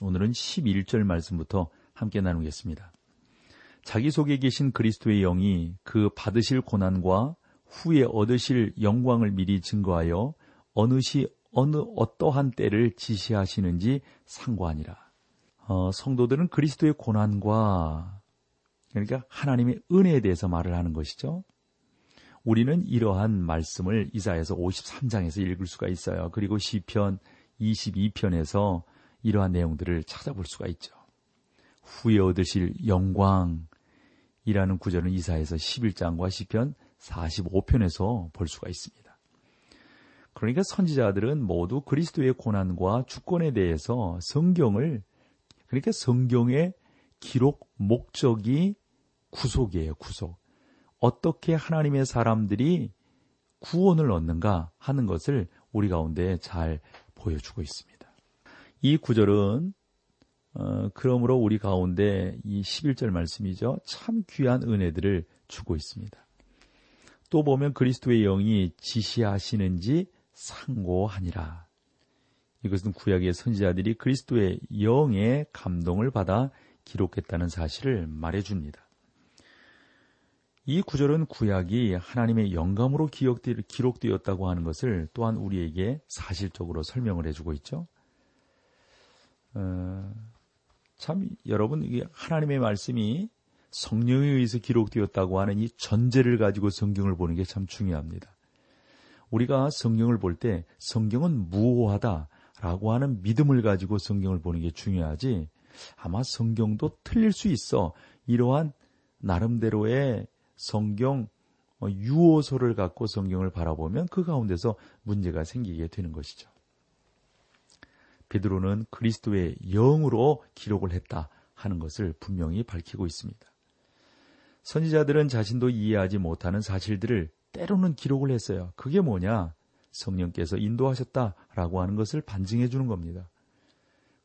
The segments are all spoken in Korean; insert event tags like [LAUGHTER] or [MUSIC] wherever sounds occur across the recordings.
오늘은 11절 말씀부터 함께 나누겠습니다. 자기 속에 계신 그리스도의 영이 그 받으실 고난과 후에 얻으실 영광을 미리 증거하여 어느 시 어느 어떠한 때를 지시하시는지 상고하니라. 어, 성도들은 그리스도의 고난과 그러니까 하나님의 은혜에 대해서 말을 하는 것이죠. 우리는 이러한 말씀을 이사에서 53장에서 읽을 수가 있어요. 그리고 시편 22편에서 이러한 내용들을 찾아볼 수가 있죠. 후에 얻으실 영광이라는 구절은 이사에서 11장과 시편 45편에서 볼 수가 있습니다. 그러니까 선지자들은 모두 그리스도의 고난과 주권에 대해서 성경을 그러니까 성경의 기록 목적이 구속이에요, 구속. 어떻게 하나님의 사람들이 구원을 얻는가 하는 것을 우리 가운데 잘 보여주고 있습니다. 이 구절은 어, 그러므로 우리 가운데 이 11절 말씀이죠. 참 귀한 은혜들을 주고 있습니다. 또 보면 그리스도의 영이 지시하시는지 상고하니라. 이것은 구약의 선지자들이 그리스도의 영의 감동을 받아 기록했다는 사실을 말해줍니다. 이 구절은 구약이 하나님의 영감으로 기록되었다고 하는 것을 또한 우리에게 사실적으로 설명을 해주고 있죠. 어, 참 여러분 이게 하나님의 말씀이 성령에 의해서 기록되었다고 하는 이 전제를 가지고 성경을 보는 게 참 중요합니다. 우리가 성경을 볼 때 성경은 무호하다라고 하는 믿음을 가지고 성경을 보는 게 중요하지 아마 성경도 틀릴 수 있어 이러한 나름대로의 성경 어, 유호소를 갖고 성경을 바라보면 그 가운데서 문제가 생기게 되는 것이죠. 베드로는 그리스도의 영으로 기록을 했다 하는 것을 분명히 밝히고 있습니다. 선지자들은 자신도 이해하지 못하는 사실들을 때로는 기록을 했어요. 그게 뭐냐? 성령께서 인도하셨다라고 하는 것을 반증해 주는 겁니다.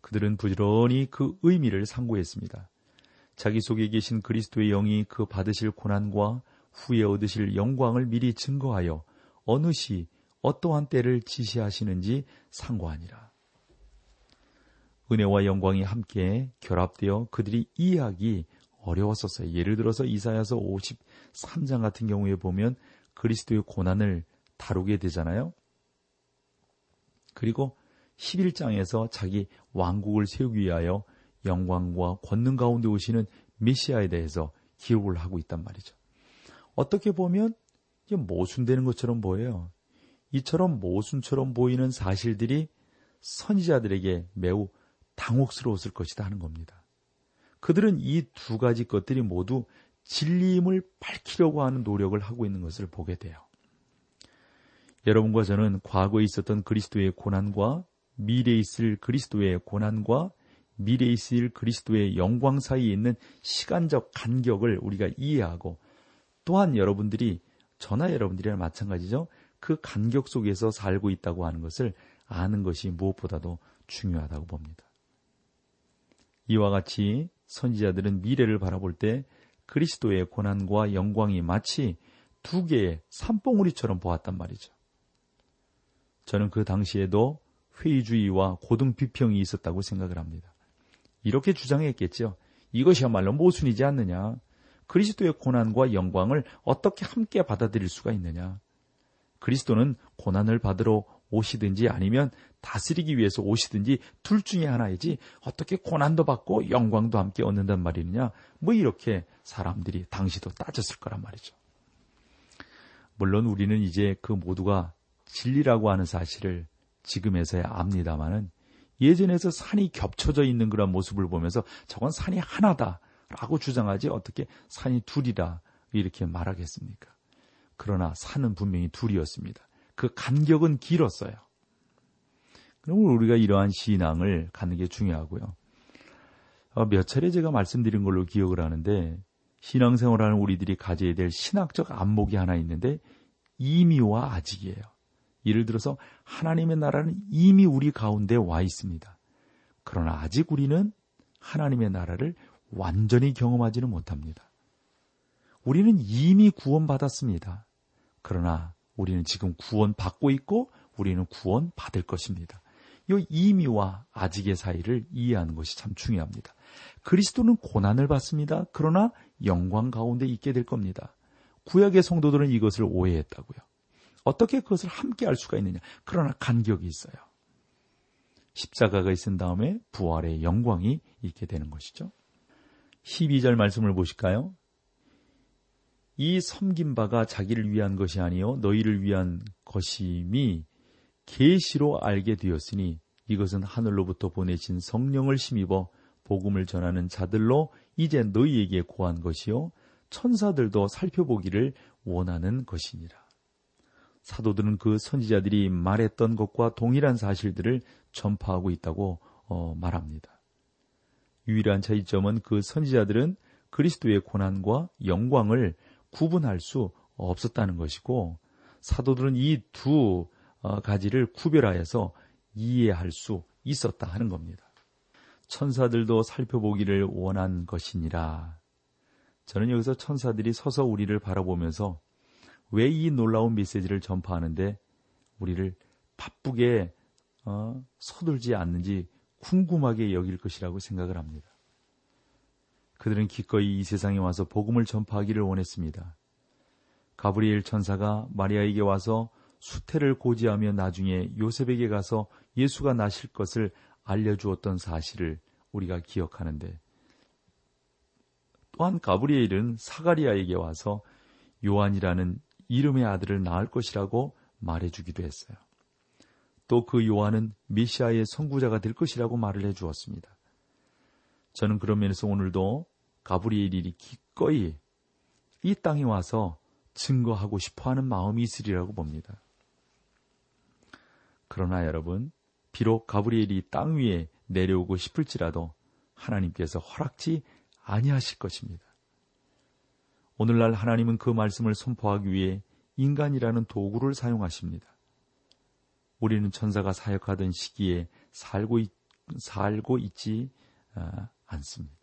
그들은 부지런히 그 의미를 상고했습니다. 자기 속에 계신 그리스도의 영이 그 받으실 고난과 후에 얻으실 영광을 미리 증거하여 어느 시 어떠한 때를 지시하시는지 상고하니라. 은혜와 영광이 함께 결합되어 그들이 이해하기 어려웠었어요. 예를 들어서 이사야서 53장 같은 경우에 보면 그리스도의 고난을 다루게 되잖아요. 그리고 11장에서 자기 왕국을 세우기 위하여 영광과 권능 가운데 오시는 메시아에 대해서 기록을 하고 있단 말이죠. 어떻게 보면 이게 모순되는 것처럼 보여요. 이처럼 모순처럼 보이는 사실들이 선지자들에게 매우 당혹스러웠을 것이다 하는 겁니다. 그들은 이 두 가지 것들이 모두 진리임을 밝히려고 하는 노력을 하고 있는 것을 보게 돼요. 여러분과 저는 과거에 있었던 그리스도의 고난과 미래에 있을 그리스도의 고난과 미래에 있을 그리스도의 영광 사이에 있는 시간적 간격을 우리가 이해하고 또한 여러분들이 저나 여러분들이랑 마찬가지죠. 그 간격 속에서 살고 있다고 하는 것을 아는 것이 무엇보다도 중요하다고 봅니다. 이와 같이 선지자들은 미래를 바라볼 때 그리스도의 고난과 영광이 마치 두 개의 산봉우리처럼 보았단 말이죠. 저는 그 당시에도 회의주의와 고등 비평이 있었다고 생각을 합니다. 이렇게 주장했겠죠. 이것이야말로 모순이지 않느냐. 그리스도의 고난과 영광을 어떻게 함께 받아들일 수가 있느냐. 그리스도는 고난을 받으러 오시든지 아니면 다스리기 위해서 오시든지 둘 중에 하나이지 어떻게 고난도 받고 영광도 함께 얻는단 말이느냐 뭐 이렇게 사람들이 당시도 따졌을 거란 말이죠. 물론 우리는 이제 그 모두가 진리라고 하는 사실을 지금에서야 압니다마는 예전에서 산이 겹쳐져 있는 그런 모습을 보면서 저건 산이 하나다라고 주장하지 어떻게 산이 둘이다 이렇게 말하겠습니까? 그러나 산은 분명히 둘이었습니다. 그 간격은 길었어요. 그럼 우리가 이러한 신앙을 갖는 게 중요하고요. 어, 몇 차례 제가 말씀드린 걸로 기억을 하는데 신앙생활하는 우리들이 가져야 될 신학적 안목이 하나 있는데 이미와 아직이에요. 예를 들어서 하나님의 나라는 이미 우리 가운데 와 있습니다. 그러나 아직 우리는 하나님의 나라를 완전히 경험하지는 못합니다. 우리는 이미 구원받았습니다. 그러나 우리는 지금 구원받고 있고 우리는 구원받을 것입니다. 이 이미와 아직의 사이를 이해하는 것이 참 중요합니다. 그리스도는 고난을 받습니다. 그러나 영광 가운데 있게 될 겁니다. 구약의 성도들은 이것을 오해했다고요. 어떻게 그것을 함께 할 수가 있느냐? 그러나 간격이 있어요. 십자가가 있은 다음에 부활의 영광이 있게 되는 것이죠. 12절 말씀을 보실까요? 이 섬긴 바가 자기를 위한 것이 아니요 너희를 위한 것임이 계시로 알게 되었으니 이것은 하늘로부터 보내신 성령을 힘입어 복음을 전하는 자들로 이제 너희에게 고한 것이요 천사들도 살펴보기를 원하는 것이니라. 사도들은 그 선지자들이 말했던 것과 동일한 사실들을 전파하고 있다고 어, 말합니다. 유일한 차이점은 그 선지자들은 그리스도의 고난과 영광을 구분할 수 없었다는 것이고 사도들은 이두 어, 가지를 구별하여서 이해할 수 있었다 하는 겁니다. 천사들도 살펴보기를 원한 것이니라. 저는 여기서 천사들이 서서 우리를 바라보면서 왜 이 놀라운 메시지를 전파하는데 우리를 바쁘게 어, 서둘지 않는지 궁금하게 여길 것이라고 생각을 합니다. 그들은 기꺼이 이 세상에 와서 복음을 전파하기를 원했습니다. 가브리엘 천사가 마리아에게 와서 수태를 고지하며 나중에 요셉에게 가서 예수가 나실 것을 알려주었던 사실을 우리가 기억하는데 또한 가브리엘은 사가리아에게 와서 요한이라는 이름의 아들을 낳을 것이라고 말해주기도 했어요. 또 그 요한은 메시아의 선구자가 될 것이라고 말을 해주었습니다. 저는 그런 면에서 오늘도 가브리엘이 기꺼이 이 땅에 와서 증거하고 싶어 하는 마음이 있으리라고 봅니다. 그러나 여러분, 비록 가브리엘이 땅 위에 내려오고 싶을지라도 하나님께서 허락지 아니하실 것입니다. 오늘날 하나님은 그 말씀을 선포하기 위해 인간이라는 도구를 사용하십니다. 우리는 천사가 사역하던 시기에 살고, 있, 살고 있지 아, 않습니다.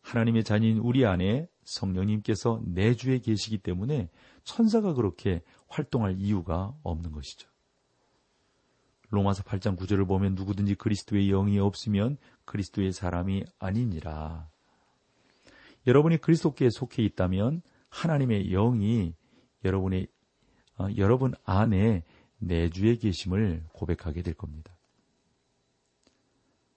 하나님의 자녀인 우리 안에 성령님께서 내주에 계시기 때문에 천사가 그렇게 활동할 이유가 없는 것이죠. 로마서 8장 9절을 보면 누구든지 그리스도의 영이 없으면 그리스도의 사람이 아니니라. 여러분이 그리스도께 속해 있다면 하나님의 영이 여러분의 어, 여러분 안에 내주에 계심을 고백하게 될 겁니다.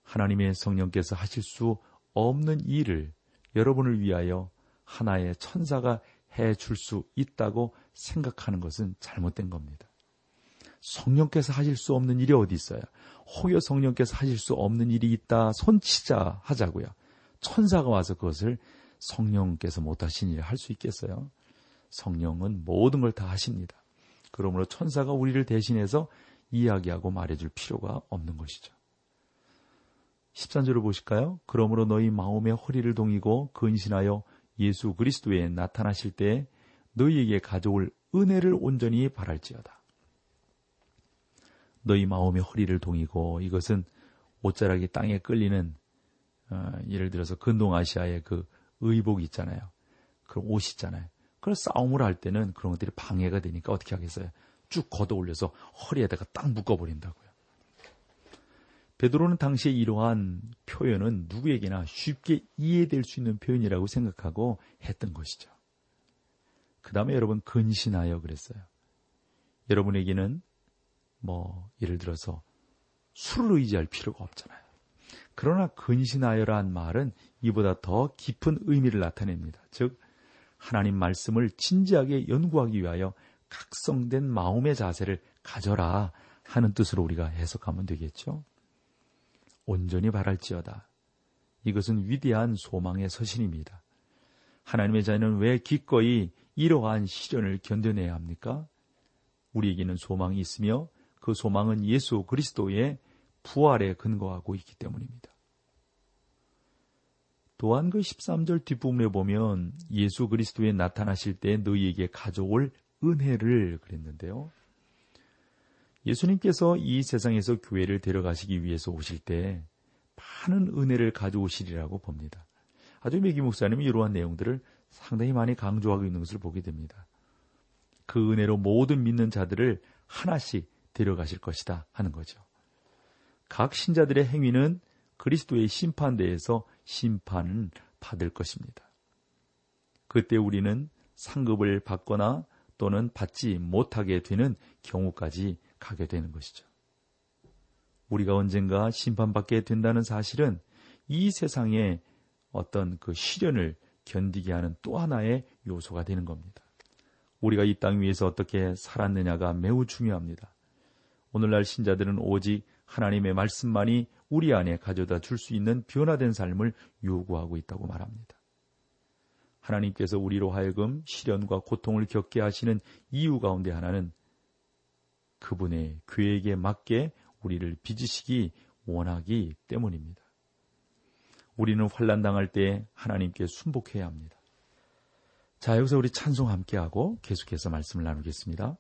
하나님의 성령께서 하실 수 없는 일을 여러분을 위하여 하나의 천사가 해 줄 수 있다고 생각하는 것은 잘못된 겁니다. 성령께서 하실 수 없는 일이 어디 있어요? 혹여 성령께서 하실 수 없는 일이 있다 손치자 하자고요. 천사가 와서 그것을 성령께서 못하신 일을 할 수 있겠어요? 성령은 모든 걸 다 하십니다. 그러므로 천사가 우리를 대신해서 이야기하고 말해줄 필요가 없는 것이죠. 13절을 보실까요? 그러므로 너희 마음의 허리를 동이고 근신하여 예수 그리스도에 나타나실 때 너희에게 가져올 은혜를 온전히 바랄지어다. 너희 마음의 허리를 동이고 이것은 옷자락이 땅에 끌리는 어, 예를 들어서 근동아시아의 그 의복 있잖아요. 그런 옷 있잖아요. 그걸 싸움을 할 때는 그런 것들이 방해가 되니까 어떻게 하겠어요? 쭉 걷어 올려서 허리에다가 딱 묶어버린다고요. 베드로는 당시에 이러한 표현은 누구에게나 쉽게 이해될 수 있는 표현이라고 생각하고 했던 것이죠. 그 다음에 여러분 근신하여 그랬어요. 여러분에게는 뭐 예를 들어서 술을 의지할 필요가 없잖아요. 그러나 근신하여란 말은 이보다 더 깊은 의미를 나타냅니다. 즉 하나님 말씀을 진지하게 연구하기 위하여 각성된 마음의 자세를 가져라 하는 뜻으로 우리가 해석하면 되겠죠. 온전히 바랄지어다. 이것은 위대한 소망의 서신입니다. 하나님의 자녀는 왜 기꺼이 이러한 시련을 견뎌내야 합니까? 우리에게는 소망이 있으며 그 소망은 예수 그리스도의 부활에 근거하고 있기 때문입니다. 또한 그 13절 뒷부분에 보면 예수 그리스도에 나타나실 때 너희에게 가져올 은혜를 그랬는데요. 예수님께서 이 세상에서 교회를 데려가시기 위해서 오실 때 많은 은혜를 가져오시리라고 봅니다. 아주 메기 목사님이 이러한 내용들을 상당히 많이 강조하고 있는 것을 보게 됩니다. 그 은혜로 모든 믿는 자들을 하나씩 데려가실 것이다 하는 거죠. 각 신자들의 행위는 그리스도의 심판대에서 심판을 받을 것입니다. 그때 우리는 상급을 받거나 또는 받지 못하게 되는 경우까지 가게 되는 것이죠. 우리가 언젠가 심판받게 된다는 사실은 이 세상에 어떤 그 시련을 견디게 하는 또 하나의 요소가 되는 겁니다. 우리가 이 땅 위에서 어떻게 살았느냐가 매우 중요합니다. 오늘날 신자들은 오직 하나님의 말씀만이 우리 안에 가져다 줄 수 있는 변화된 삶을 요구하고 있다고 말합니다. 하나님께서 우리로 하여금 시련과 고통을 겪게 하시는 이유 가운데 하나는 그분의 계획에 맞게 우리를 빚으시기 원하기 때문입니다. 우리는 환란 당할 때 하나님께 순복해야 합니다. 자, 여기서 우리 찬송 함께 하고 계속해서 말씀을 나누겠습니다.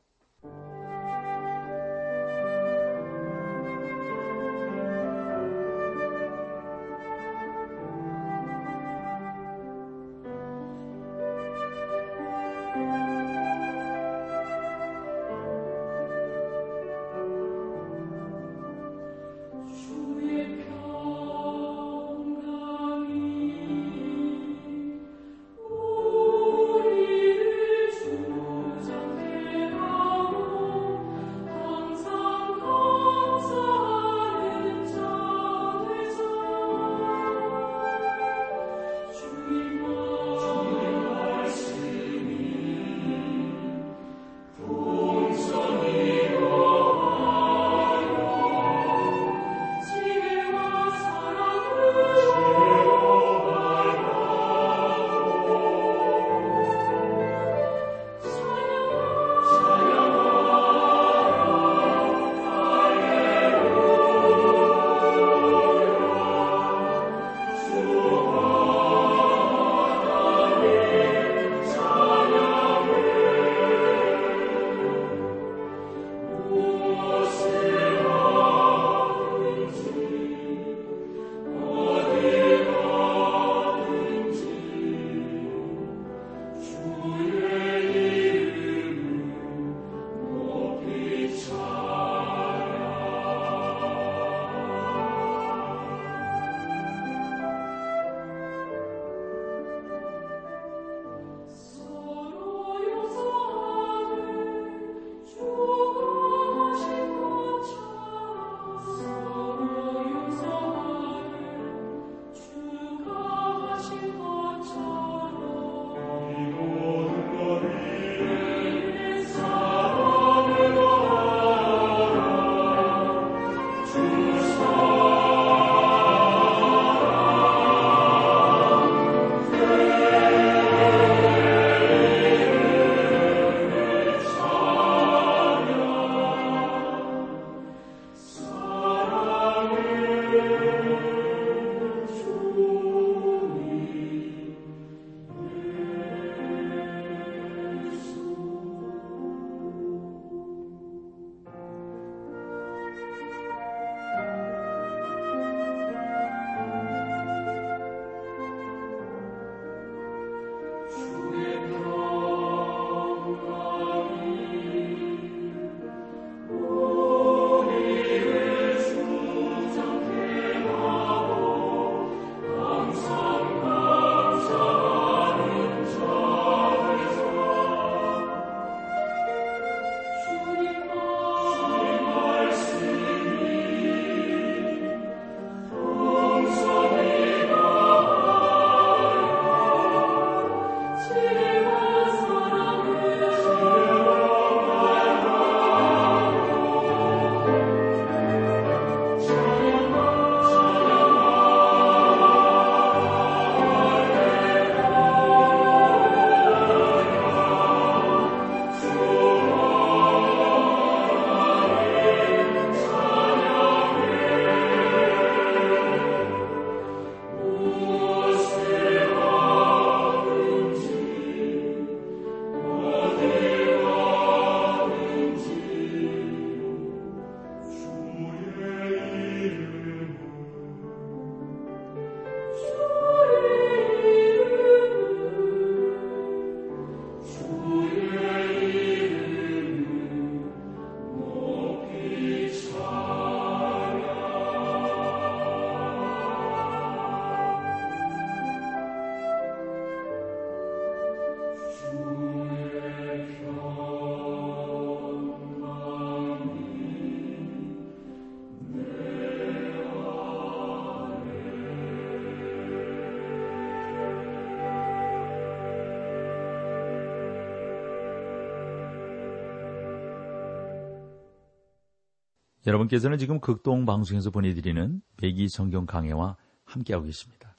여러분께서는 지금 극동 방송에서 보내드리는 매기 성경 강해와 함께하고 계십니다.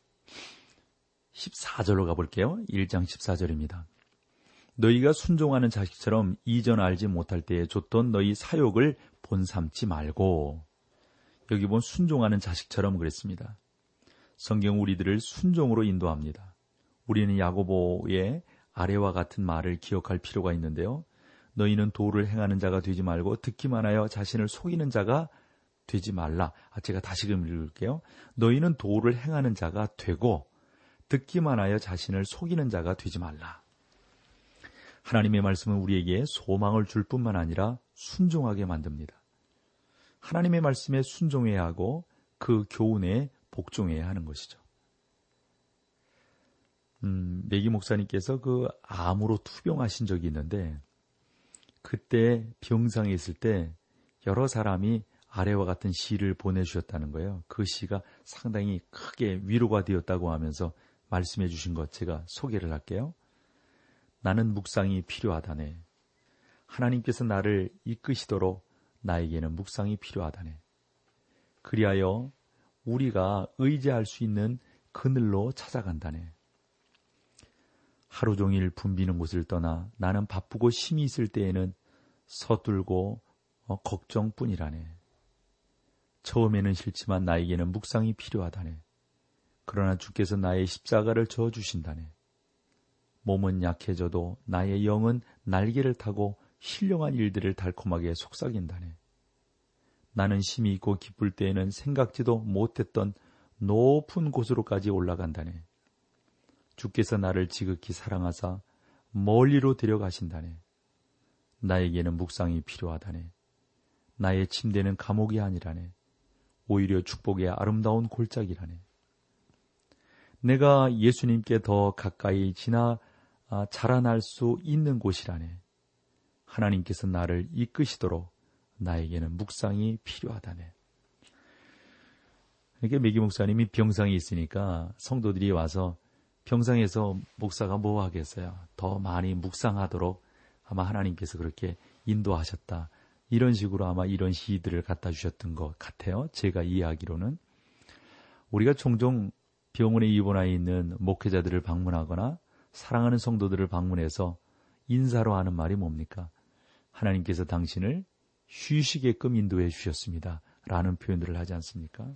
14절로 가볼게요. 1장 14절입니다. 너희가 순종하는 자식처럼 이전 알지 못할 때에 줬던 너희 사욕을 본삼지 말고 여기 본 순종하는 자식처럼 그랬습니다. 성경 우리들을 순종으로 인도합니다. 우리는 야고보의 아래와 같은 말을 기억할 필요가 있는데요. 너희는 도를 행하는 자가 되지 말고 듣기만 하여 자신을 속이는 자가 되지 말라. 아, 제가 다시금 읽을게요. 너희는 도를 행하는 자가 되고 듣기만 하여 자신을 속이는 자가 되지 말라. 하나님의 말씀은 우리에게 소망을 줄 뿐만 아니라 순종하게 만듭니다. 하나님의 말씀에 순종해야 하고 그 교훈에 복종해야 하는 것이죠. 음, 메기 목사님께서 그 암으로 투병하신 적이 있는데 그때 병상에 있을 때 여러 사람이 아래와 같은 시를 보내주셨다는 거예요. 그 시가 상당히 크게 위로가 되었다고 하면서 말씀해 주신 것 제가 소개를 할게요. 나는 묵상이 필요하다네. 하나님께서 나를 이끄시도록 나에게는 묵상이 필요하다네. 그리하여 우리가 의지할 수 있는 그늘로 찾아간다네. 하루 종일 붐비는 곳을 떠나 나는 바쁘고 심이 있을 때에는 서툴고 어, 걱정뿐이라네. 처음에는 싫지만 나에게는 묵상이 필요하다네. 그러나 주께서 나의 십자가를 져 주신다네. 몸은 약해져도 나의 영은 날개를 타고 신령한 일들을 달콤하게 속삭인다네. 나는 심이 있고 기쁠 때에는 생각지도 못했던 높은 곳으로까지 올라간다네. 주께서 나를 지극히 사랑하사 멀리로 데려가신다네. 나에게는 묵상이 필요하다네. 나의 침대는 감옥이 아니라네. 오히려 축복의 아름다운 골짜기라네. 내가 예수님께 더 가까이 지나 아, 자라날 수 있는 곳이라네. 하나님께서 나를 이끄시도록 나에게는 묵상이 필요하다네. 이렇게 메기 목사님이 병상에 있으니까 성도들이 와서 병상에서 목사가 뭐 하겠어요? 더 많이 묵상하도록 아마 하나님께서 그렇게 인도하셨다. 이런 식으로 아마 이런 시들을 갖다 주셨던 것 같아요. 제가 이해하기로는. 우리가 종종 병원에 입원해 있는 목회자들을 방문하거나 사랑하는 성도들을 방문해서 인사로 하는 말이 뭡니까? 하나님께서 당신을 쉬시게끔 인도해 주셨습니다. 라는 표현들을 하지 않습니까?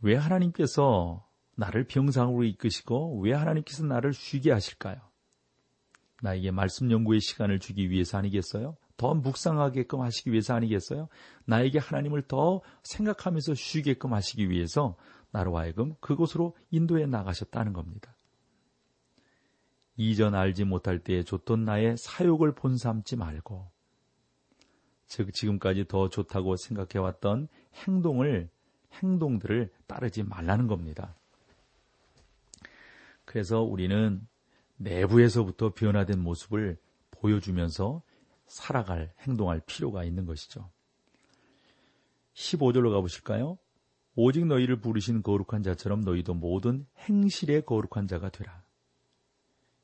왜 하나님께서 나를 병상으로 이끄시고 왜 하나님께서 나를 쉬게 하실까요? 나에게 말씀 연구의 시간을 주기 위해서 아니겠어요? 더 묵상하게끔 하시기 위해서 아니겠어요? 나에게 하나님을 더 생각하면서 쉬게끔 하시기 위해서 나로 하여금 그곳으로 인도해 나가셨다는 겁니다. 이전 알지 못할 때에 줬던 나의 사욕을 본삼지 말고, 즉, 지금까지 더 좋다고 생각해왔던 행동을, 행동들을 따르지 말라는 겁니다. 그래서 우리는 내부에서부터 변화된 모습을 보여주면서 살아갈, 행동할 필요가 있는 것이죠. 15절로 가보실까요? 오직 너희를 부르신 거룩한 자처럼 너희도 모든 행실에 거룩한 자가 되라.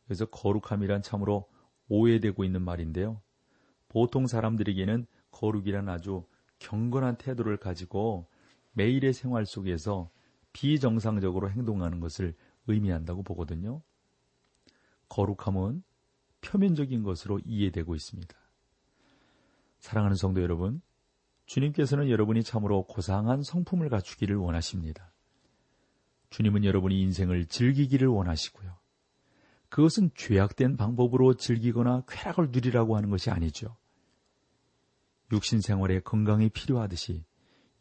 그래서 거룩함이란 참으로 오해되고 있는 말인데요. 보통 사람들에게는 거룩이란 아주 경건한 태도를 가지고 매일의 생활 속에서 비정상적으로 행동하는 것을 의미한다고 보거든요. 거룩함은 표면적인 것으로 이해되고 있습니다. 사랑하는 성도 여러분, 주님께서는 여러분이 참으로 고상한 성품을 갖추기를 원하십니다. 주님은 여러분이 인생을 즐기기를 원하시고요. 그것은 죄악된 방법으로 즐기거나 쾌락을 누리라고 하는 것이 아니죠. 육신 생활에 건강이 필요하듯이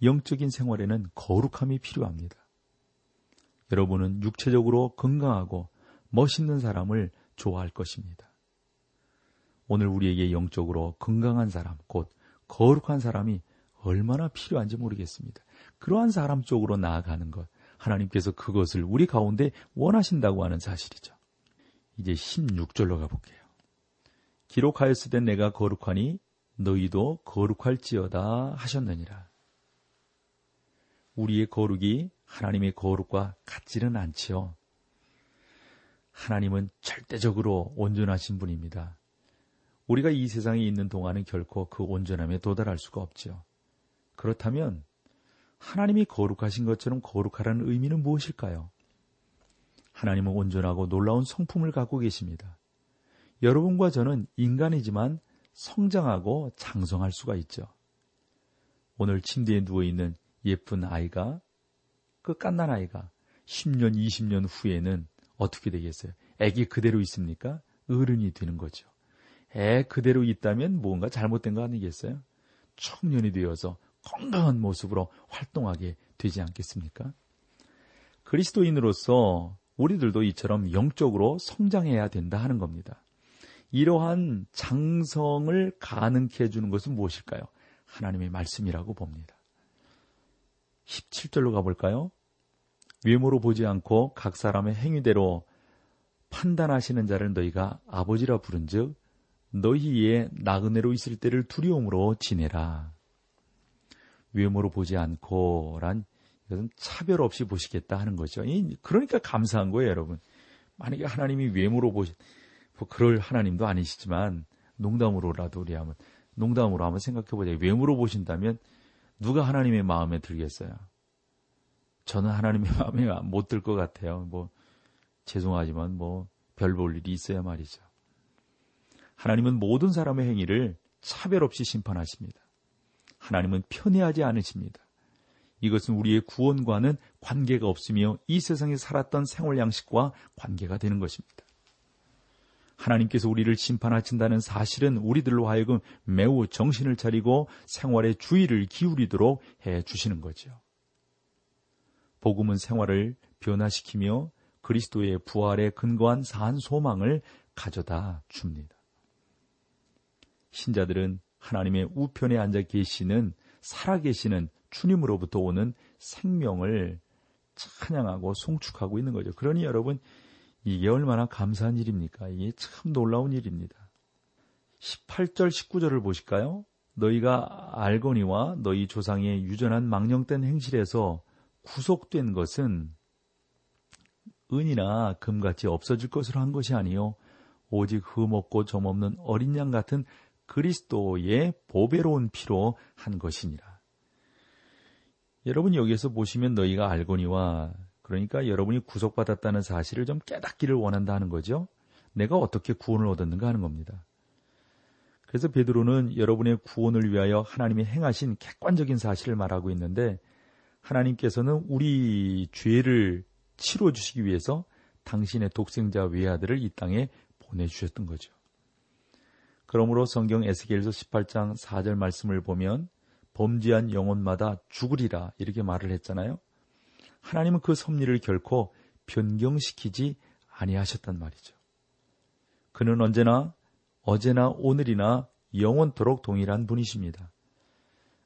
영적인 생활에는 거룩함이 필요합니다. 여러분은 육체적으로 건강하고 멋있는 사람을 좋아할 것입니다. 오늘 우리에게 영적으로 건강한 사람, 곧 거룩한 사람이 얼마나 필요한지 모르겠습니다. 그러한 사람 쪽으로 나아가는 것, 하나님께서 그것을 우리 가운데 원하신다고 하는 사실이죠. 이제 16절로 가볼게요. 기록하였으되 내가 거룩하니 너희도 거룩할지어다 하셨느니라. 우리의 거룩이 하나님의 거룩과 같지는 않지요. 하나님은 절대적으로 온전하신 분입니다. 우리가 이 세상에 있는 동안은 결코 그 온전함에 도달할 수가 없지요. 그렇다면 하나님이 거룩하신 것처럼 거룩하라는 의미는 무엇일까요? 하나님은 온전하고 놀라운 성품을 갖고 계십니다. 여러분과 저는 인간이지만 성장하고 장성할 수가 있죠. 오늘 침대에 누워있는 예쁜 아이가, 그 깐난 아이가 10년, 20년 후에는 어떻게 되겠어요? 애기 그대로 있습니까? 어른이 되는 거죠. 애 그대로 있다면 뭔가 잘못된 거 아니겠어요? 청년이 되어서 건강한 모습으로 활동하게 되지 않겠습니까? 그리스도인으로서 우리들도 이처럼 영적으로 성장해야 된다 하는 겁니다. 이러한 장성을 가능케 해주는 것은 무엇일까요? 하나님의 말씀이라고 봅니다. 17절로 가볼까요? 외모로 보지 않고 각 사람의 행위대로 판단하시는 자를 너희가 아버지라 부른즉 너희의 나그네로 있을 때를 두려움으로 지내라. 외모로 보지 않고란 이것은 차별 없이 보시겠다 하는 거죠. 그러니까 감사한 거예요, 여러분. 만약에 하나님이 외모로 보시, 뭐 그럴 하나님도 아니시지만 농담으로라도 우리 한번 농담으로 한번 생각해 보자. 외모로 보신다면 누가 하나님의 마음에 들겠어요? 저는 하나님의 [LAUGHS] 마음에 못 들 것 같아요. 뭐 죄송하지만 뭐 별 볼 일이 있어야 말이죠. 하나님은 모든 사람의 행위를 차별 없이 심판하십니다. 하나님은 편애하지 않으십니다. 이것은 우리의 구원과는 관계가 없으며 이 세상에 살았던 생활 양식과 관계가 되는 것입니다. 하나님께서 우리를 심판하신다는 사실은 우리들로 하여금 매우 정신을 차리고 생활에 주의를 기울이도록 해 주시는 거죠. 복음은 생활을 변화시키며 그리스도의 부활에 근거한 산 소망을 가져다 줍니다. 신자들은 하나님의 우편에 앉아 계시는 살아계시는 주님으로부터 오는 생명을 찬양하고 송축하고 있는 거죠. 그러니 여러분 이게 얼마나 감사한 일입니까? 이게 참 놀라운 일입니다. 18절, 19절을 보실까요? 너희가 알거니와 너희 조상의 유전한 망령된 행실에서 구속된 것은 은이나 금같이 없어질 것으로 한 것이 아니요 오직 흠없고 점없는 어린 양 같은 그리스도의 보배로운 피로 한 것이니라. 여러분 여기에서 보시면 너희가 알거니와 그러니까 여러분이 구속받았다는 사실을 좀 깨닫기를 원한다는 거죠. 내가 어떻게 구원을 얻었는가 하는 겁니다. 그래서 베드로는 여러분의 구원을 위하여 하나님이 행하신 객관적인 사실을 말하고 있는데 하나님께서는 우리 죄를 치러 주시기 위해서 당신의 독생자 외아들을 이 땅에 보내 주셨던 거죠. 그러므로 성경 에스겔서 18장 4절 말씀을 보면 범죄한 영혼마다 죽으리라 이렇게 말을 했잖아요. 하나님은 그 섭리를 결코 변경시키지 아니하셨단 말이죠. 그는 언제나 어제나 오늘이나 영원토록 동일한 분이십니다.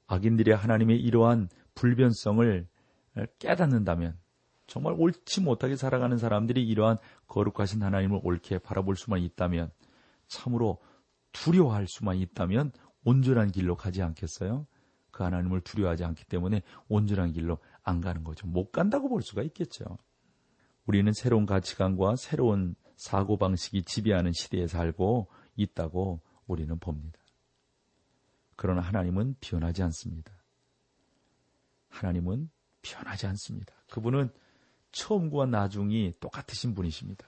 악인들이 하나님의 이러한 불변성을 깨닫는다면 정말 옳지 못하게 살아가는 사람들이 이러한 거룩하신 하나님을 옳게 바라볼 수만 있다면 참으로 두려워할 수만 있다면 온전한 길로 가지 않겠어요? 그 하나님을 두려워하지 않기 때문에 온전한 길로 안 가는 거죠. 못 간다고 볼 수가 있겠죠. 우리는 새로운 가치관과 새로운 사고방식이 지배하는 시대에 살고 있다고 우리는 봅니다. 그러나 하나님은 변하지 않습니다. 하나님은 변하지 않습니다. 그분은 처음과 나중이 똑같으신 분이십니다.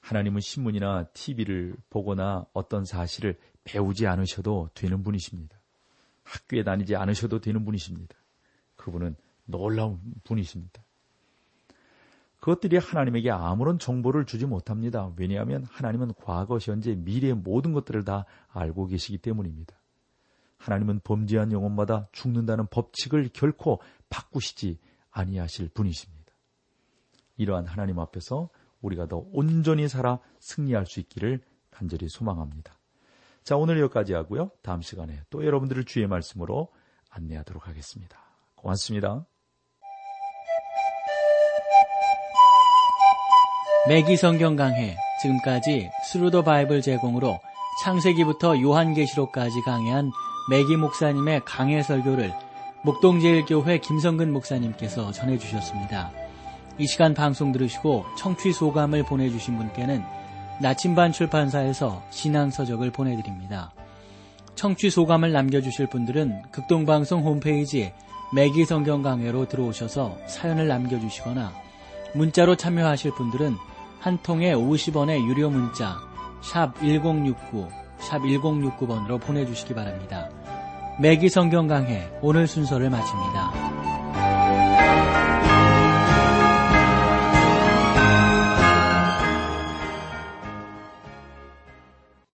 하나님은 신문이나 TV를 보거나 어떤 사실을 배우지 않으셔도 되는 분이십니다. 학교에 다니지 않으셔도 되는 분이십니다. 그분은 놀라운 분이십니다. 그것들이 하나님에게 아무런 정보를 주지 못합니다. 왜냐하면 하나님은 과거, 현재, 미래의 모든 것들을 다 알고 계시기 때문입니다. 하나님은 범죄한 영혼마다 죽는다는 법칙을 결코 바꾸시지 아니하실 분이십니다. 이러한 하나님 앞에서 우리가 더 온전히 살아 승리할 수 있기를 간절히 소망합니다. 자, 오늘 여기까지 하고요. 다음 시간에 또 여러분들을 주의 말씀으로 안내하도록 하겠습니다. 고맙습니다. 매기 성경 강해 지금까지 Thru the Bible 제공으로 창세기부터 요한계시록까지 강해한 매기 목사님의 강해 설교를 목동제일교회 김성근 목사님께서 전해주셨습니다. 이 시간 방송 들으시고 청취 소감을 보내주신 분께는 나침반 출판사에서 신앙서적을 보내드립니다. 청취 소감을 남겨주실 분들은 극동방송 홈페이지 매기 성경 강해로 들어오셔서 사연을 남겨주시거나 문자로 참여하실 분들은 한 통에 50원의 유료 문자 샵 1069, 샵 1069번으로 보내주시기 바랍니다. 매기 성경 강해 오늘 순서를 마칩니다.